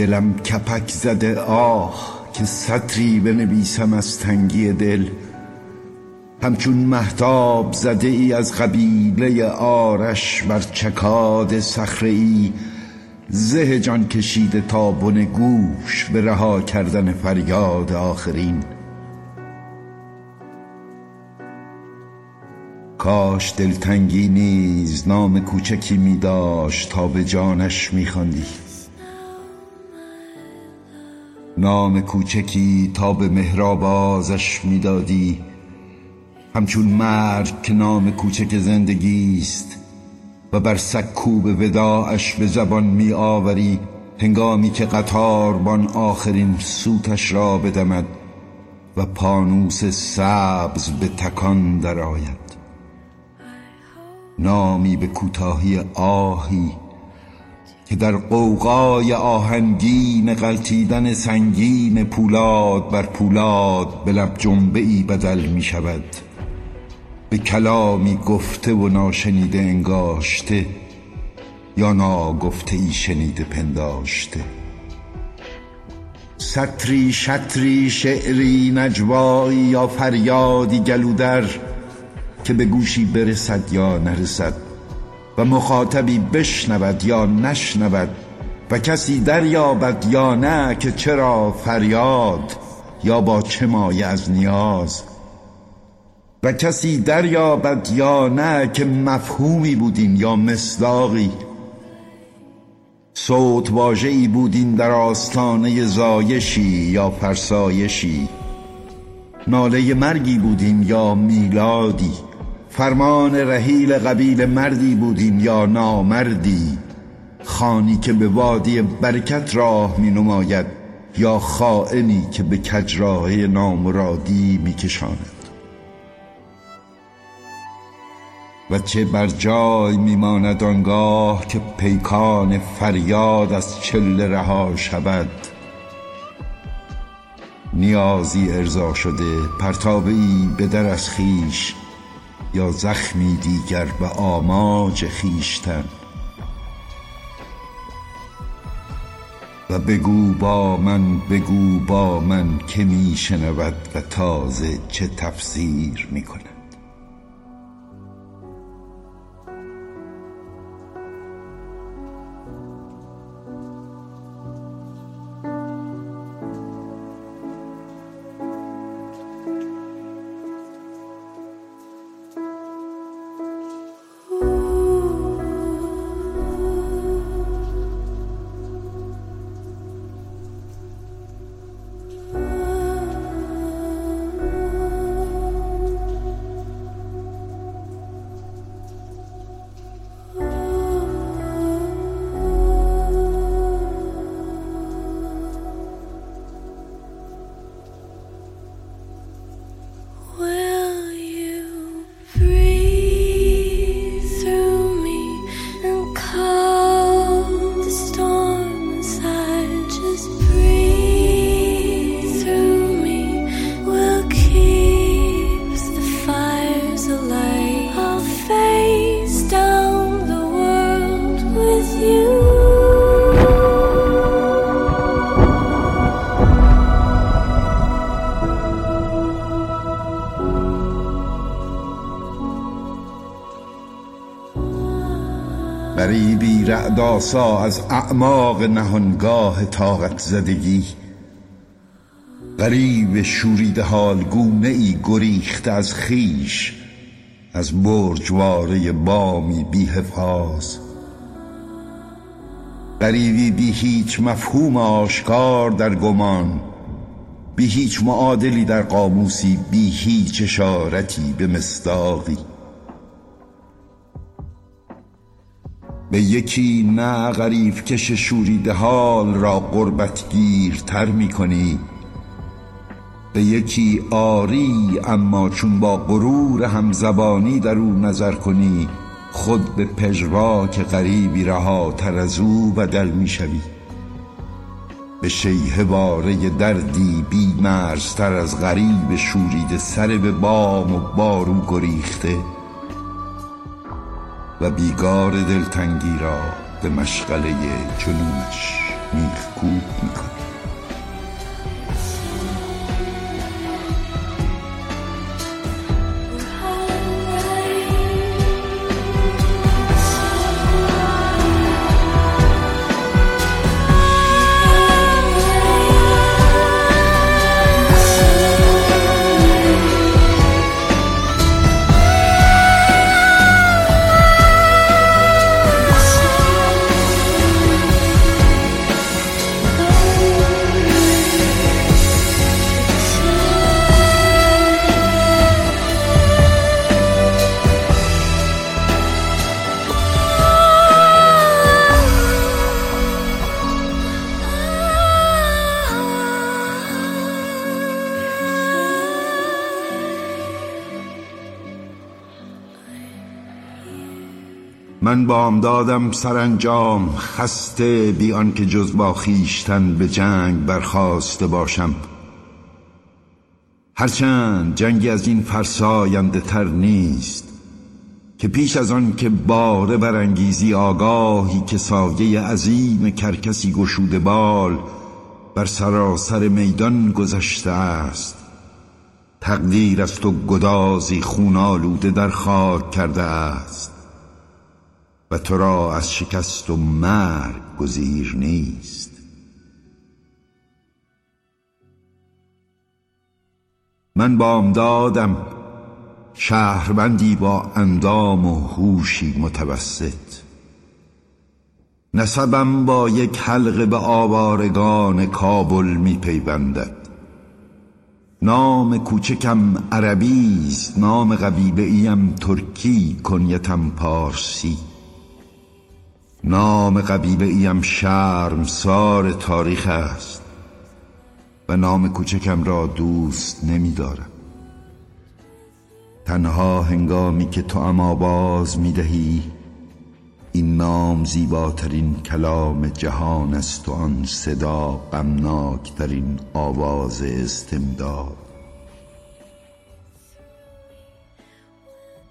دلم کپک زده آه که سطری بنویسم از تنگی دل. همچون مهتاب زده ای از قبیله آرش بر چکاد صخره ای زه جان کشیده تا بن گوش به رها کردن فریاد آخرین. کاش دلتنگی نیز نام کوچکی می داشت تا به جانش می خواندی نام کوچکی تا به مهرآبازش می دادی همچون مرگ که نام کوچک زندگی است و بر سکوب وداعش به زبان می آوری هنگامی که قطاربان آخرین سوتش را بدمد و پانوس سبز به تکان درآید. نامی به کوتاهی آهی که در قوقای آهنگین غلطیدن سنگین پولاد بر پولاد به لب جنبه ای بدل می شود به کلامی گفته و ناشنیده انگاشته یا ناگفته ای شنیده پنداشته. سطری شطری شعری نجوایی یا فریادی گلودر که به گوشی برسد یا نرسد. و مخاطبی بشنود یا نشنود و کسی دریابد یا نه که چرا فریاد یا با چه مایه از نیاز و کسی دریابد یا نه که مفهومی بودین یا مصداقی صوت واژه‌ای بودین در آستانه زایشی یا فرسایشی ناله مرگی بودین یا میلادی فرمان رحیل قبیل مردی بودین یا نامردی؟ خانی که به وادی برکت راه می نماید یا خائنی که به کجراه نامرادی می کشاند؟ و چه بر جای میماند آنگاه که پیکان فریاد از چله رها شود؟ نیازی ارضا شده پرتابه ای به در از خویش یا زخمی دیگر به آماج خویشتن. و بگو با من بگو با من که می شنود و تازه چه تفسیر می رعدآسا از اعماق نهانگاه طاقت زدگی. غریب شوریده حال گونه ای گریخته از خویش از برجواره بامی بی حفاظ غریبی بی هیچ مفهوم آشکار در گمان بی هیچ معادلی در قاموسی بی هیچ اشارتی به مصداقی. به یکی نه غریب کش شوریده حال را غربت گیرتر می کنی. به یکی آری اما چون با غرور همزبانی در او نظر کنی خود به پژواک غریبی رهاتر از او بدل می شوی. به شیهه واره دردی بی مرزتر از غریب شوریده سر به بام و بارو گریخته. و بیگار دلتنگی را به مشغله جنونش میخکوب. بامدادم سرانجام خسته بی آنکه جز با خویشتن به جنگ برخواسته باشم. هرچند جنگی از این فرساینده تر نیست که پیش از آن که باره برانگیزی آگاهی که سایه عظیم کرکسی گشوده بال بر سراسر میدان گذشته است. تقدیر است و گدازی خون آلوده در خاک کرده است. و تو را از شکست و مرگ گزیر نیست. من بامدادم شهروندی با اندام و هوشی متوسط. نسبم با یک حلقه به آوارگان کابل می پیوندد نام کوچکم عربی است نام قبیله ایم ترکی کنیتم پارسی. نام قبیله ایم شرم سار تاریخ است و نام کوچکم را دوست نمیدارم. تنها هنگامی که تو اما باز می دهی این نام زیباترین کلام جهان است و آن صدا غمناکترین آواز استمداد.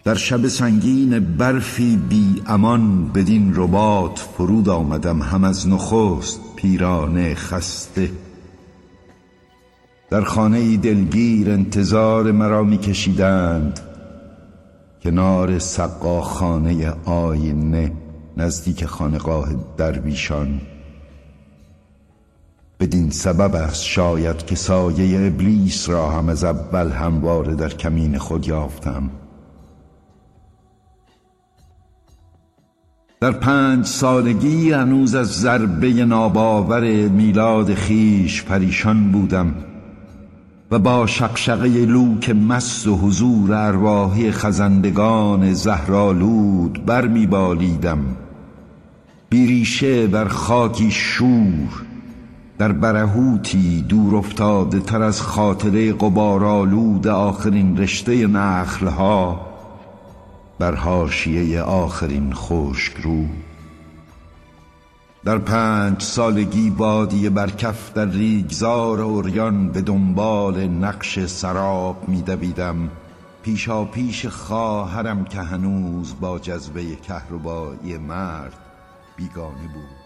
در شب سنگین برفی بی امان بدین رباط فرود آمدم هم از نخست پیرانه خسته. در خانه دلگیر انتظار مرا میکشیدند کنار سقاخانه آینه نزدیک خانقاه درویشان. بدین سبب است شاید که سایه ابلیس را هم از اول همواره در کمین خود یافتم. در پنج سالگی هنوز از ضربه ناباور میلاد خیش پریشان بودم و با شقشقه لوک مست و حضور ارواحی خزندگان زهرالود بر میبالیدم بیریشه بر خاکی شور در برهوتی دور افتاده تر از خاطره قبارالود آخرین رشته نخلها. بر حاشیه آخرین خشک رو. در پنج سالگی بادی برکف در ریگزار اوریان به دنبال نقش سراب میدویدم پیشا پیش خواهرم که هنوز با جذبه کهربایی مرد بیگانه بود.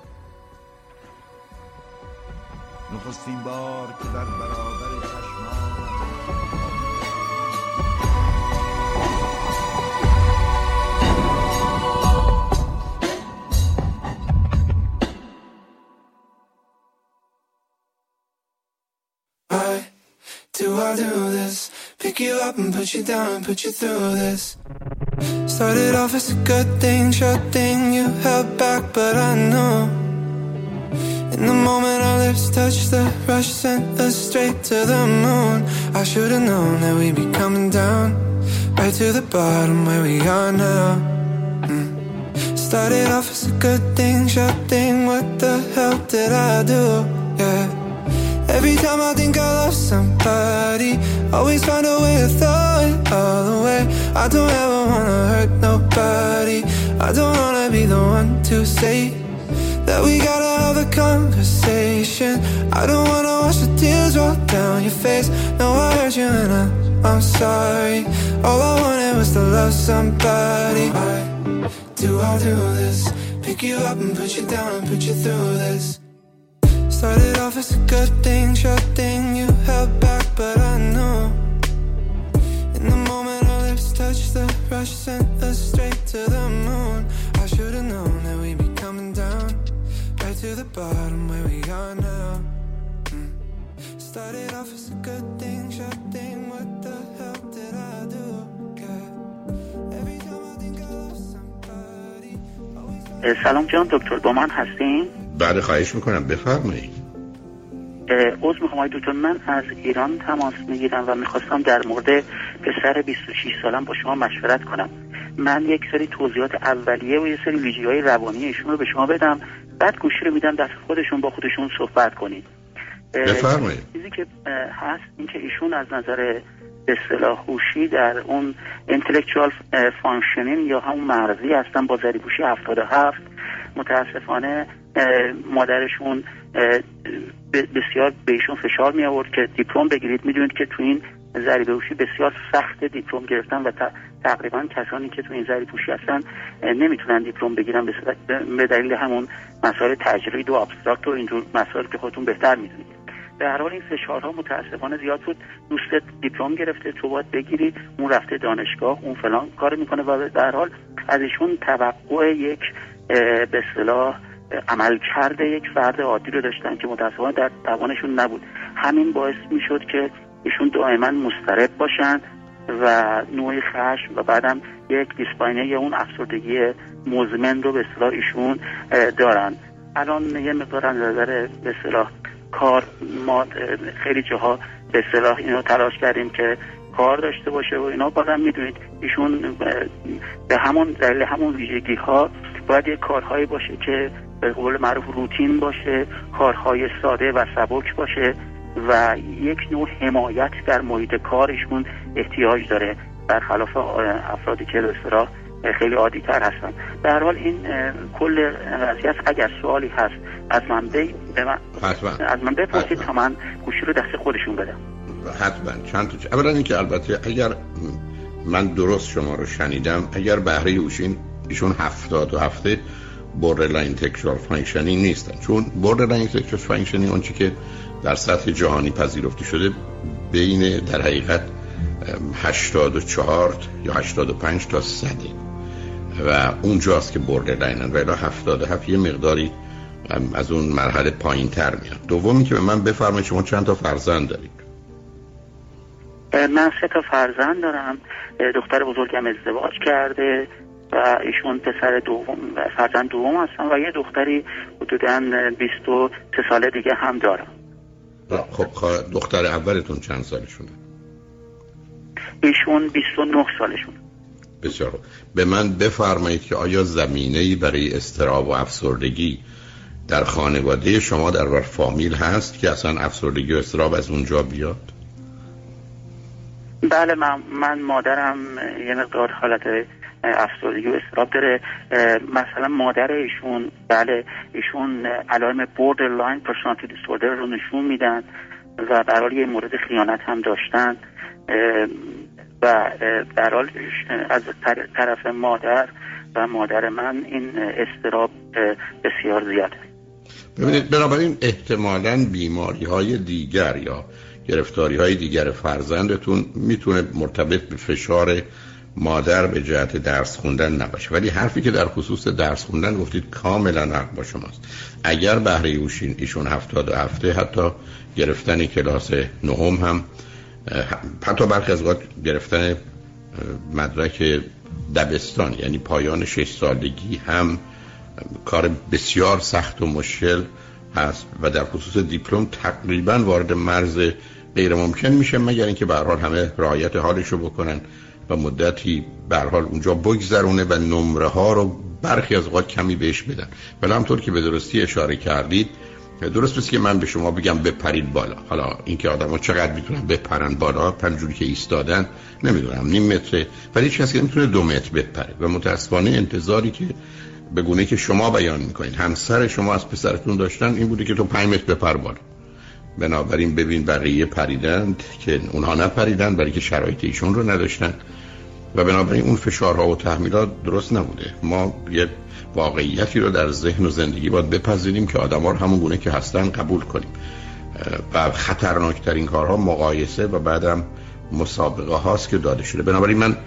نخستین بار که در برابر چشمانم do I do this? Pick you up and put you down put you through this. Started off as a good thing, sure thing you held back, but I know. In the moment our lips touched, the rush sent us straight to the moon. I should've known that we'd be coming down, right to the bottom where we are now. Mm. Started off as a good thing, sure thing. What the hell did I do? Yeah. Every time I think I love somebody, always find a way to throw it all away. I don't ever wanna hurt nobody. I don't wanna be the one to say that we gotta have a conversation. I don't wanna watch the tears roll down your face. No, I hurt you and I, I'm sorry. All I wanted was to love somebody. Why do I do this? Pick you up and put you down and put you through this. Started off as a good thing, sure thing you held back, but I know. In the moment our lips touched, the rush sent us straight to the moon. I should've known that we'd be coming down, right to the bottom where we are now. Mm. Started off as a good thing, sure thing, what the hell did I do? Yeah. Every time I think I love somebody, always سلام جان دکتر با من هستین بعد خواهش می‌کنم بفرمایید. عوض می‌خوام آقای دکتر. من از ایران تماس می‌گیرم و می‌خواستم در مورد پسر 26 سالم با شما مشورت کنم. من یک سری توضیحات اولیه و یک سری ویژگی‌های روانی ایشون رو به شما بدم. بعد گوشی رو میدم دست خودشون با خودشون صحبت کنید بفرمایید. چیزی که هست این که ایشون از نظر به اصطلاح هوشی در اون intellectual functioning یا همون مرزی هستن با ضریب هوشی 77 متاسفانه مادرشون بسیار به ایشون فشار می آورد که دیپلم بگیرید. می‌دونید که تو این ضریب هوشی بسیار سخت دیپلم گرفتن و تقریبا کسانی که تو این ضریب هوشی هستن نمی‌تونن دیپلم بگیرن به دلیل همون مسائل تجرید و abstract و اینجور مسائل که خودتون بهتر می‌دونید. به هر حال این فشارها متاسفانه زیاد بود. دوستت دیپلم گرفته تو باید بگیری. اون رفته دانشگاه اون فلان کار می‌کنه و به هر حال از ایشون توقع یک به اصطلاح عمل کرده یک فرد عادی رو داشتن که متاسفانه در توانشون نبود. همین باعث می‌شد که ایشون دائما مضطرب باشن و نوع خشم و بعدم یک دیسپاینه یا اون افسردگی مزمن رو به اصطلاح ایشون دارن. الان یه مقدار از نظر به اصطلاح کار ما خیلی جاها به اصطلاح اینو تلاش کردیم که کار داشته باشه و اینا. بازم می‌دونید ایشون به همون دلیل همون ویژگی ها باید یه کارهایی باشه که به قول معروف روتین باشه کارهای ساده و سبک باشه و یک نوع حمایت در محیط کارشون احتیاج داره برخلاف افرادی که به اصطلاح خیلی عادی تر هستن به هر حال این کل است اگر سوالی هست از من بی... به من حتما از من بپرسید. تا من گوشی رو دست خودشون بدم حتما چند تا. اولا اینکه البته اگر من درست شما رو شنیدم اگر بهره اوشین ایشون هفتاد و هفته borderline textual functioning نیستن. چون borderline textual functioning چی که در سطح جهانی پذیرفته شده بین در حقیقت ام، 84 یا 85 تا 100 و اونجاست که borderline و الا 77 یه مقداری از اون مرحله پایین تر میاد. دومی که به من بفرمایید شما چند تا فرزند دارید؟ من سه تا فرزند دارم. دختر بزرگم ازدواج کرده. و ایشون پسر دوم فرزند دوم هستن و یه دختری حدودا 23 ساله دیگه هم دارم خب دختر اولتون چند سالشونه؟ ایشون 29 سالشون بسیار. به من بفرمایید که آیا زمینه ای برای استراب و افسردگی در خانواده شما در فامیل هست که اصلا افسردگی و استراب از اونجا بیاد؟ بله من, من مادرم یه مقدار حالت افسردگی و استراب داره. مثلا مادر ایشون بله ایشون علائم borderline personality disorder رو نشون میدن و حال یه مورد خیانت هم داشتن. و اه، در حال از طر- طرف مادر و مادر من این استراب بسیار زیاده. ببینید بنابراین احتمالا بیماری های دیگر یا گرفتاری های دیگر فرزندتون می‌تونه مرتبط به فشار مادر به جهت درس خوندن نباشه. ولی حرفی که در خصوص درس خوندن گفتید کاملا حق با شماست. اگر بهره ایشون ایشون هفتاد و هفته حتی گرفتن کلاس نهم هم حتی برخی از اوقات گرفتن مدرک دبستان یعنی پایان شش سالگی هم کار بسیار سخت و مشکل هست و در خصوص دیپلم تقریبا وارد مرز غیر ممکن میشه مگر اینکه به حال همه رعایت حالش رو بکنن. و مدتی به هر حال اونجا بگذرونه و نمره ها رو برخی از اوقات کمی بهش بدن. ولی همطور که به درستی اشاره کردید درست بس که من به شما بگم بپرید بالا. حالا اینکه آدما چقدر می‌تونن بپرن بالا پنجوری که ایستادن نمی‌دونم نیم متر ولی کسی که می‌تونه دو متر بپره. و متاسفانه انتظاری که به گونه که شما بیان می‌کنید همسر شما از پسرتون داشتن این بوده که تو 5 متر بپر بالا. بنابراین ببین بقیه پریدند که اونها نپریدن برای که شرایط ایشون رو نداشتن. و بنابراین اون فشارها و تحمیلات درست نبوده. ما یه واقعیتی رو در ذهن و زندگی باید بپذیریم که آدم رو همون گونه که هستن قبول کنیم. و خطرناکترین کارها مقایسه و بعدم مسابقه هاست که داده شده. بنابراین من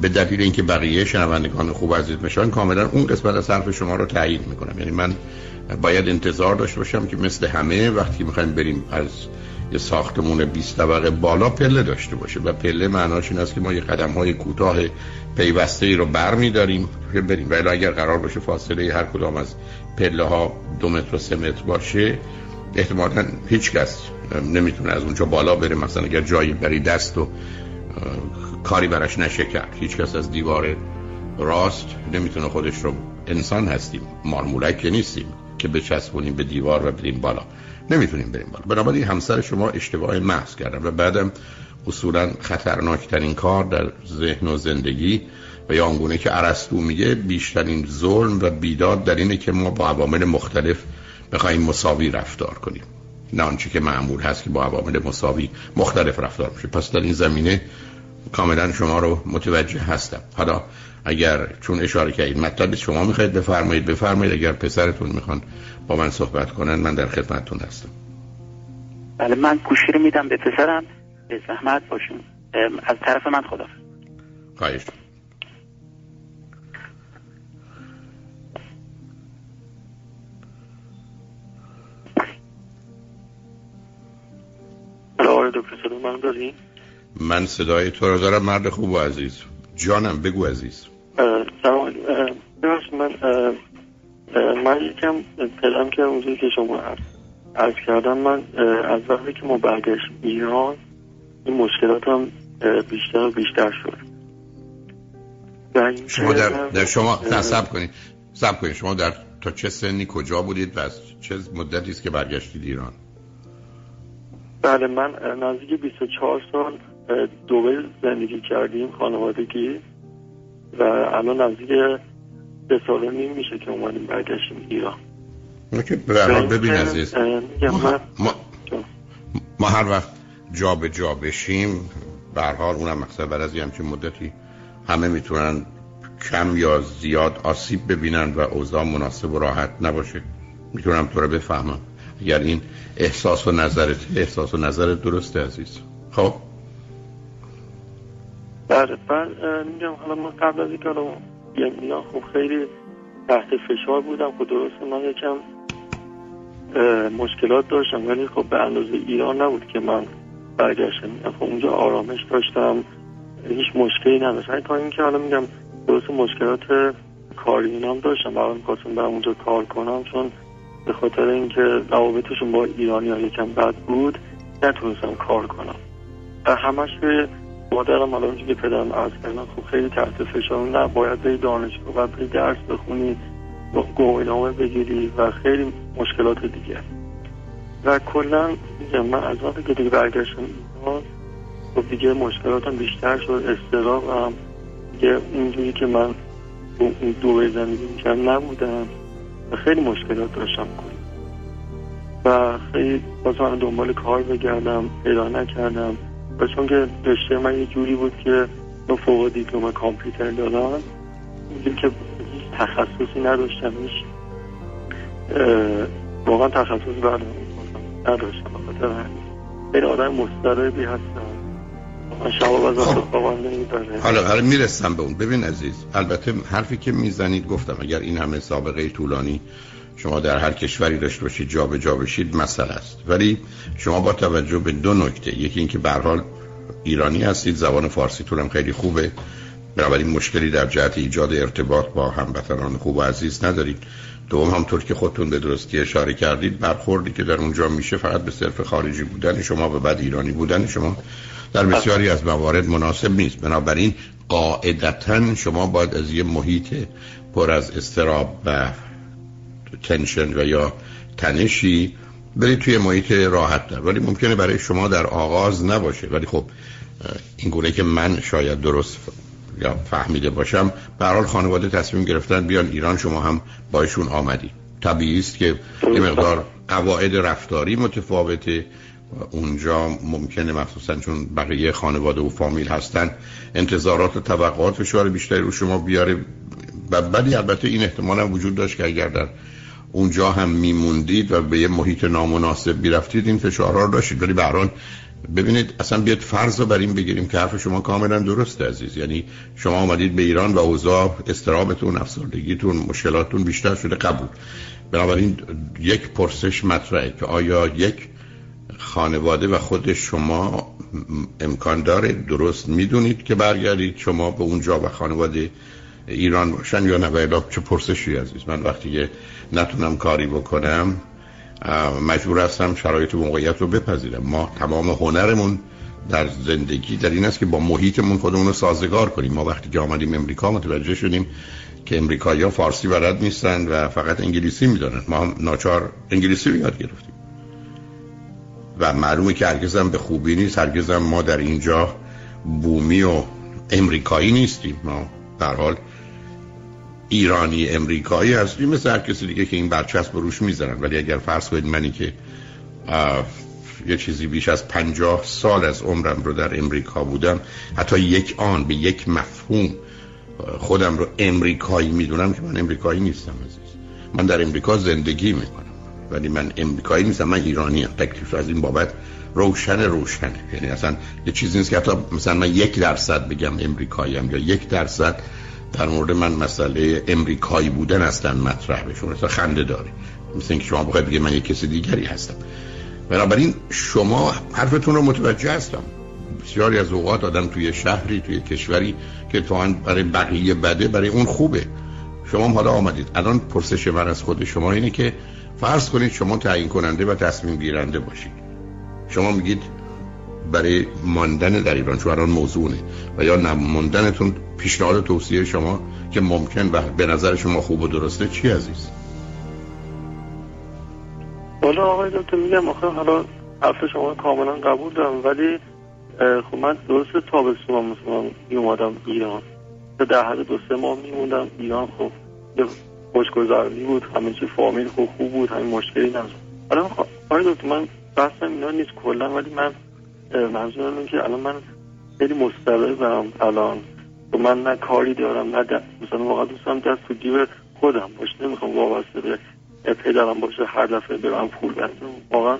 به دلیل اینکه بقیه شنوندگان خوب عزیز میشن کاملا اون قسمت از حرف شما رو تایید می‌کنم. یعنی من باید انتظار داشته باشم که مثل همه وقتی می‌خوایم بریم از یه ساختمون 20 طبقه بالا پله داشته باشه و پله معناش این است که ما یه قدم های کوتاه پیوسته ای رو بر میداریم که بریم. ولی اگر قرار باشه فاصله هر کدام از پله ها دو متر و سه متر باشه احتمالا هیچ کس نمی‌تونه از اونجا بالا بره. مثلا اگر جایی بری دست و کاری براش نشه کرد هیچ کس از دیوار راست نمی‌تونه خودش رو انسان هستیم. مارمولک نیستیم. که بچسبونیم به دیوار و بریم بالا. نمی‌تونیم بریم بالا. بنابراین همسر شما اشتباه محض کردن و بعدم اصولا خطرناکترین کار در ذهن و زندگی و یا آنگونه که عرستو میگه بیشترین ظلم و بیداد در اینه که ما با عوامل مختلف بخوایم مساوی رفتار کنیم. نه آنچه که معمول هست که با عوامل مساوی مختلف رفتار میشه پس در این زمینه کاملا شما رو متوجه هستم. حالا اگر چون اشاره کردید مطلب شما می‌خواید بفرمایید بفرمایید. اگر پسرتون می‌خوان با من صحبت کنن من در خدمتتون هستم. بله من گوشی رو میدم به پسرم. به زحمت باشون از طرف من خدا. خواهش؟ من صدای تو رو دارم مرد خوب و عزیز. جانم بگو عزیز. سلام. من من یکم پلم که اونجایی که شما عرض کردم. من از وقتی که ما برگشت ایران این مشکلات هم بیشتر و بیشتر شد. شما در, در شما نصب کنید. سب کنید. شما در تا چه سنی کجا بودید و از چه مدتی است که برگشتید ایران؟ بله من نزدیک 24 سال دوبه زندگی کردیم خانوادگی. و الان نزدیک به سال نیم میشه که اومدیم برگشتیم ایران. ببین عزیز. ما, ما, ما هر وقت جا به جا بشیم به حال اونم مقصد بعد از همچین مدتی همه می‌تونن کم یا زیاد آسیب ببینن و اوضاع مناسب و راحت نباشه. می‌تونم تو رو بفهمم. اگر این احساس و نظرت احساس و نظرت درسته عزیز. خب؟ بله من میگم حالا من قبل از اینکه یعنی خب خیلی تحت فشار بودم خب درسته من یکم مشکلات داشتم ولی خب به اندازه ایران نبود که من برگشتم. خب اونجا آرامش داشتم هیچ مشکلی نداشت. تا اینکه حالا میگم درست مشکلات کاری هم داشتم برای می‌خواستم برم اونجا کار کنم چون به خاطر اینکه روابطشون با ایرانی ها یکم بد بود نتونستم کار کنم. و همش به مادرم حالا که پدرم از کردن خب خیلی تحت فشار نه باید به دانشگاه و به درس بخونی گواهینامه بگیری و خیلی مشکلات دیگه. و کلا میگم من از وقتی که دیگه برگشتم خب دیگه مشکلاتم بیشتر شد. هم دیگه اونجوری که من اون زندگی می‌کرد نبودم و خیلی مشکلات داشتم. کنم و خیلی باز من دنبال کار بگردم پیدا نکردم. و چون که رشته من یه جوری بود که من فوق دیپلم کامپیوتر دارم اینجوری که تخصصی نداشتم هیچ واقعا تخصص بعدم نداشتم بخاطر خیلی آدم مستربی هستم. خب. حالا حالا می‌رسم به اون. ببین عزیز البته حرفی که می‌زنید گفتم اگر این همه سابقه طولانی شما در هر کشوری داشته باشید جا به جا بشید مسئله است. ولی شما با توجه به دو نکته یکی اینکه به حال ایرانی هستید زبان فارسی هم خیلی خوبه بنابراین مشکلی در جهت ایجاد ارتباط با هموطنان خوب و عزیز ندارید. دوم همطور که خودتون به درستی اشاره کردید برخوردی که در اونجا میشه فقط به صرف خارجی بودن شما و بعد ایرانی بودن شما در بسیاری از موارد مناسب نیست. بنابراین قاعدتا شما باید از یه محیط پر از استراب و تنشن و یا تنشی برید توی محیط راحت در ولی ممکنه برای شما در آغاز نباشه. ولی خب این گونه که من شاید درست یا فهمیده باشم به حال خانواده تصمیم گرفتن بیان ایران شما هم باشون آمدی طبیعی است که یه مقدار قواعد رفتاری متفاوته. اونجا ممکنه مخصوصا چون بقیه خانواده و فامیل هستن انتظارات و توقعات فشار بیشتری رو شما بیاره. ولی البته این احتمال هم وجود داشت که اگر در اونجا هم میموندید و به یه محیط نامناسب می‌رفتید این فشارها رو داشتید. ولی بران ببینید اصلا بیاد فرض رو بر این بگیریم که حرف شما کاملا درسته عزیز. یعنی شما آمدید به ایران و اوضاع استرابتون افسردگیتون مشکلاتتون بیشتر شده قبول. بنابراین یک پرسش مطرحه که آیا یک خانواده و خود شما امکان داره؟ درست می‌دونید که برگردید شما به اونجا و خانواده ایران باشن یا نه؟ چه پرسشی عزیز؟ من وقتی که نتونم کاری بکنم مجبور هستم شرایط موقعیت رو بپذیرم. ما تمام هنرمون در زندگی در این است که با محیطمون خودمون رو سازگار کنیم. ما وقتی که آمدیم امریکا متوجه شدیم که امریکایی فارسی بلد نیستن و فقط انگلیسی می‌دونن ما هم ناچار انگلیسی رو یاد گرفتیم. و معلومه که هرگزم به خوبی نیست هرگزم ما در اینجا بومی و امریکایی نیستیم. ما در حال ایرانی امریکایی هستیم مثل هر کسی دیگه که این برچسب روش می‌زنن ولی اگر فرض کنید منی که یه چیزی بیش از پنجاه سال از عمرم رو در امریکا بودم حتی یک آن به یک مفهوم خودم رو امریکایی می‌دونم که من امریکایی نیستم عزیز. من در امریکا زندگی می‌کنم. ولی من امریکایی نیستم من ایرانی هم تکلیف از این بابت روشن روشنه. یعنی اصلا یه چیزی نیست که حتی مثلا من یک درصد بگم امریکایی هم یا یک درصد در مورد من مسئله امریکایی بودن اصلا مطرح بشه. مثلا خنده داره. مثل اینکه شما بخواید بگید من یک کسی دیگری هستم. بنابراین شما حرفتون رو متوجه هستم. بسیاری از اوقات آدم توی شهری توی کشوری که تو برای بقیه بده برای اون خوبه. شما حالا آمدید. الان پرسش من از خود شما اینه که فرض کنید شما تعیین کننده و تصمیم گیرنده باشید. شما میگید برای ماندن در ایران چون الان موضوعه و یا نماندنتون پیشنهاد توصیه شما که ممکن و به نظر شما خوب و درسته چی عزیز؟ حالا آقای دکتر میگم آخه حالا حرف شما کاملا قبول دارم ولی خب من درست تابستون مثلا می اومدم ایران. در حد دو سه ماه میموندم ایران خب خوشگذرانی بود همه چی فامیل خوب خوب بود همین مشکلی نشد حالا آقای دکتر من بحثم اینا نیست کلا ولی من منظورم اینه که الان من خیلی مستقلم الان. و من نه کاری دارم نه مثلا واقعا دوستم دست تو جیب خودم باشه. نمی‌خوام وابسته به پدرم باشه هر دفعه برم پول بدم واقعا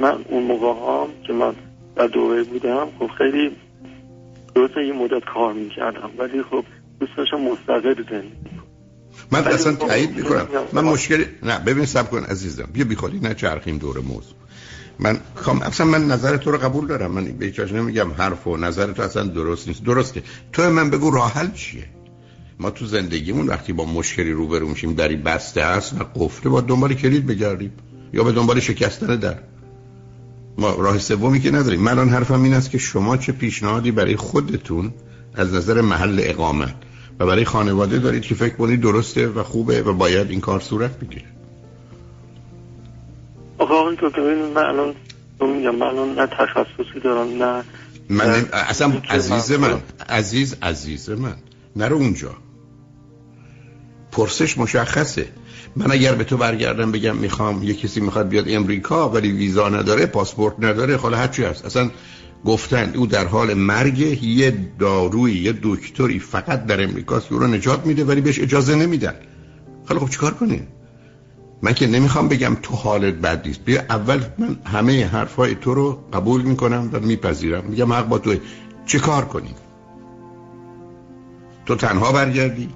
من اون موقع هم که من در دوره بودم خب خیلی درسته یه مدت کار می‌کردم. ولی خب دوست داشتم مستقل زندگی من اصلا تایید می‌کنم. من مشکلی نه ببین سب کن عزیزم. بیا بیخودی نه چرخیم دور موضوع. من خواهم اصلا من نظر تو رو قبول دارم. من به هیچ نمیگم حرف و نظر تو اصلا درست نیست. درسته. تو من بگو راه حل چیه؟ ما تو زندگیمون وقتی با مشکلی روبرو میشیم دری بسته است و قفله با دنبال کلید بگردیم. یا به دنبال شکستن در. ما راه سومی که نداریم. من الان حرفم این است که شما چه پیشنهادی برای خودتون از نظر محل اقامت و برای خانواده دارید که فکر کنید درسته و خوبه و باید این کار صورت بگیره؟ آقای دکتر من الان میگم من الان نه تخصصی دارم نه من اصلا عزیز من عزیز عزیز من نرو اونجا. پرسش مشخصه. من اگر به تو برگردم بگم می‌خوام یه کسی می‌خواد بیاد امریکا ولی ویزا نداره پاسپورت نداره حالا هرچی هست. اصلا گفتن او در حال مرگ یه داروی یه دکتری فقط در امریکاست او رو نجات میده ولی بهش اجازه نمیدن. خیلی خب چیکار کنیم؟ من که نمی‌خوام بگم تو حالت بد نیست. بیا اول من همه حرفای تو رو قبول می‌کنم و میپذیرم. میگم حق با تو چه کار کنیم؟ تو تنها برگردی.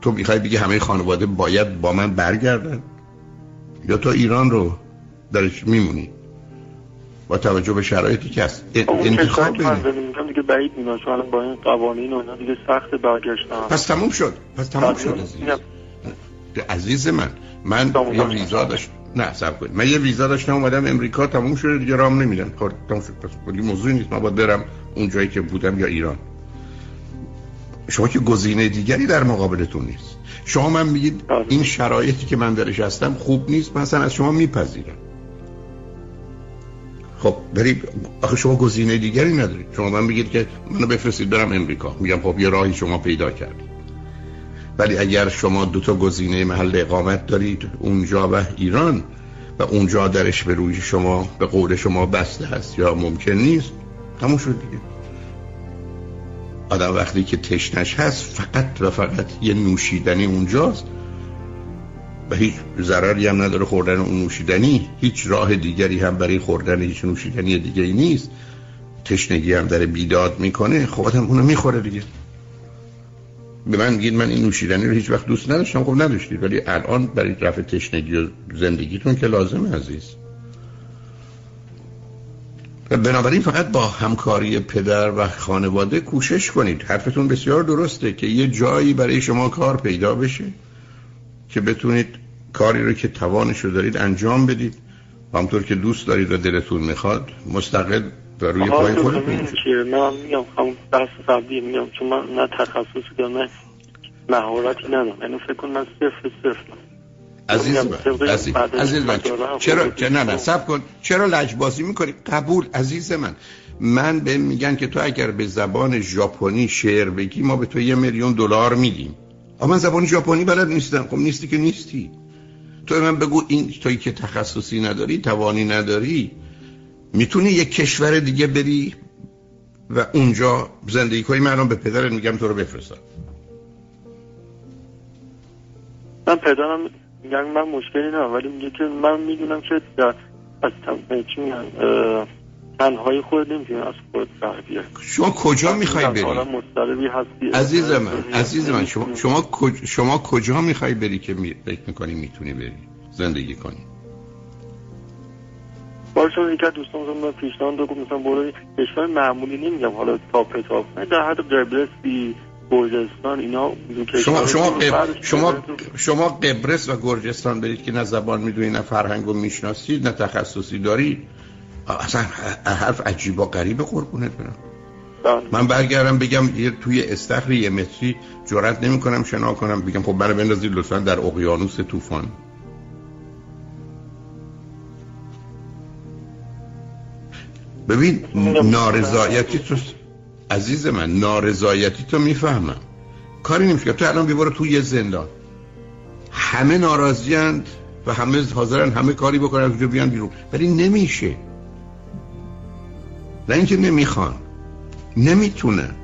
تو می‌خوای بگی همه خانواده باید با من برگردن؟ یا تو ایران رو درش میمونی؟ با توجه به شرایطی که هست. انتخاب میگم؟ دیگه بعید می‌دونم چون با این قوانین و اینا دیگه سخت برگشتن. پس تموم شد. پس تموم شد عزیز من. من یه ویزا داشت. نه سب کنید. من یه ویزا داشتم اومدم امریکا تموم شده دیگه رام نمیدن کار تموم شد. پس کلی موضوعی نیست. من باید برم اون جایی که بودم یا ایران. شما که گزینه دیگری در مقابلتون نیست. شما من میگید این شرایطی که من درش هستم خوب نیست مثلا از شما میپذیرم. خب برید آخه شما گزینه دیگری ندارید. شما من میگید که منو بفرستید برم امریکا. میگم خب یه راهی شما پیدا کردید. ولی اگر شما دو تا گزینه محل اقامت دارید اونجا و ایران و اونجا درش به روی شما به قول شما بسته هست یا ممکن نیست همون شد دیگه. آدم وقتی که تشنش هست فقط و فقط یه نوشیدنی اونجاست. و هیچ ضرری هم نداره خوردن اون نوشیدنی. هیچ راه دیگری هم برای خوردن هیچ نوشیدنی دیگه ای نیست. تشنگی هم داره بیداد می‌کنه خب آدم اونو می‌خوره دیگه. به من گید من این نوشیدنی رو هیچ وقت دوست نداشتم. خب نداشتید. ولی الان برای رفع تشنگی و زندگیتون که لازمه عزیز. بنابراین فقط با همکاری پدر و خانواده کوشش کنید. حرفتون بسیار درسته که یه جایی برای شما کار پیدا بشه که بتونید کاری رو که توانش رو دارید انجام بدید. همطور که دوست دارید و دلتون می‌خواد مستقل و روی پای خودتون من میگم همون درس قبلی میگم چون من نه تخصصی دارم نه مهارتی ندارم. یعنی فکر کنم من صفر صفر. عزیز من عزیز, عزیز من چرا؟ چرا؟ نه نه سب کن. چرا لجبازی می‌کنی؟ قبول عزیز من. من به میگن که تو اگر به زبان ژاپنی شعر بگی ما به تو یه میلیون دلار میدیم. اما من زبان ژاپنی بلد نیستم. خب نیستی که نیستی. تو من بگو این توی که تخصصی نداری توانی نداری. می‌تونی یک کشور دیگه بری و اونجا زندگی کنی من به پدرت میگم تو رو بفرستم. من پدرم میگم من مشکلی نه ولی میگه که من می‌دونم که در از تنهایی خود نمی‌تونی از خود بر شما کجا می‌خوای بری؟ عزیز من عزیز من شما شما, شما کجا می‌خوای بری که. فکر می‌کنی می‌تونی بری؟ زندگی کنی. بارشون یکی دوستان من پیشنهاد دو مثلا برو کشور معمولی نمیگم. حالا تاپ تاپ نه در حد قبرسی گرجستان اینا شما شما قب... شما شما قبرس و گرجستان برید که نه زبان می‌دونی نه فرهنگ رو می‌شناسید نه تخصصی داری اصلا حرف عجیب و غریب قربونت برم. بله. من برگردم بگم یه توی استخر یه متری جرات نمی کنم شنا کنم. بگم خب برای بندازید لطفا در اقیانوس طوفان. ببین نارضایتی تو عزیز من نارضایتی تو می‌فهمم. کاری نمیشه تو الان بیبارو تو یه زندان. همه ناراضیند و همه حاضرن همه کاری بکنن اونجا بیان بیرون. ولی نمیشه. نه اینکه نمی‌خوان. نمی‌تونن.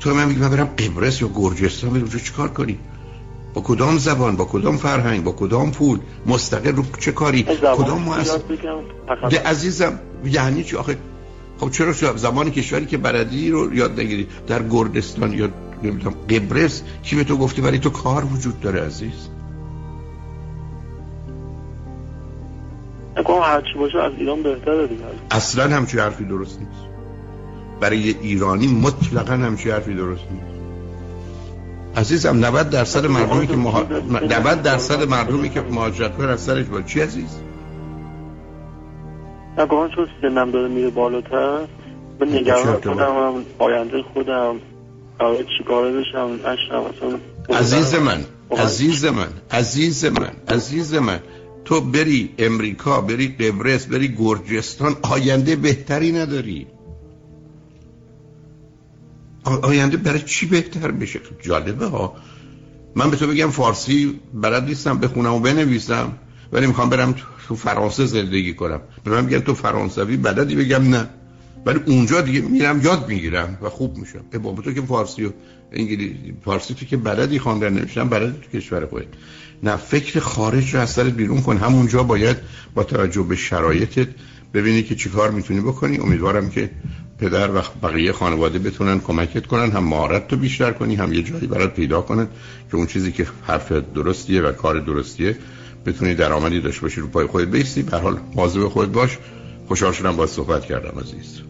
تو من میگم برم قبرس یا گرجستان بریم اونجا چیکار کنی؟ با کدام زبان با کدام فرهنگ با کدام پول؟ مستقل رو چه کاری؟ کدام مؤسسه عزیزم یعنی چی آخه؟ خب چرا زمان کشوری که بردی رو یاد نگیری؟ در گردستان یا نمی‌دونم قبرس؟ کی به تو گفته ولی تو کار وجود داره عزیز؟ نکنم هرچی باشه از ایران بهتره دیگه. اصلا همچی حرفی درست نیست. برای ایرانی مطلقا همچی حرفی درست نیست. عزیزم 90 درصد مردمی که مها... 90 درصد مردمی که مهاجرت از سرش با چی عزیز؟ نگاه چون سنم داره میره بالاتر من نگران خودم آینده خودم قرار چیکاره بشم نشم عزیز من عزیز من عزیز من عزیز من تو بری امریکا بری قبرس بری گرجستان آینده بهتری نداری. آینده برای چی بهتر بشه؟ جالبه ها. من به تو بگم فارسی بلد نیستم بخونم و بنویسم. ولی می‌خوام برم تو فرانسه زندگی کنم. به من میگن تو فرانسوی بلدی بگم نه. ولی اونجا دیگه میرم یاد می‌گیرم و خوب میشم. ای بابا تو که فارسی و انگلیسی فارسی تو که بلدی خواندن نمیشم بلدی تو کشور خودت. نه فکر خارج رو از سرت بیرون کن. همونجا باید با توجه به شرایطت ببینی که چیکار می‌تونی بکنی. امیدوارم که پدر و بقیه خانواده بتونن کمکت کنن هم مهارت تو بیشتر کنی هم یه جایی برات پیدا کنن که اون چیزی که حرف درستیه و کار درستیه بتونی درآمدی داشته باشی رو پای خودت بیستی. به حال مواظب خودت باش. خوشحال شدم با صحبت کردم عزیز.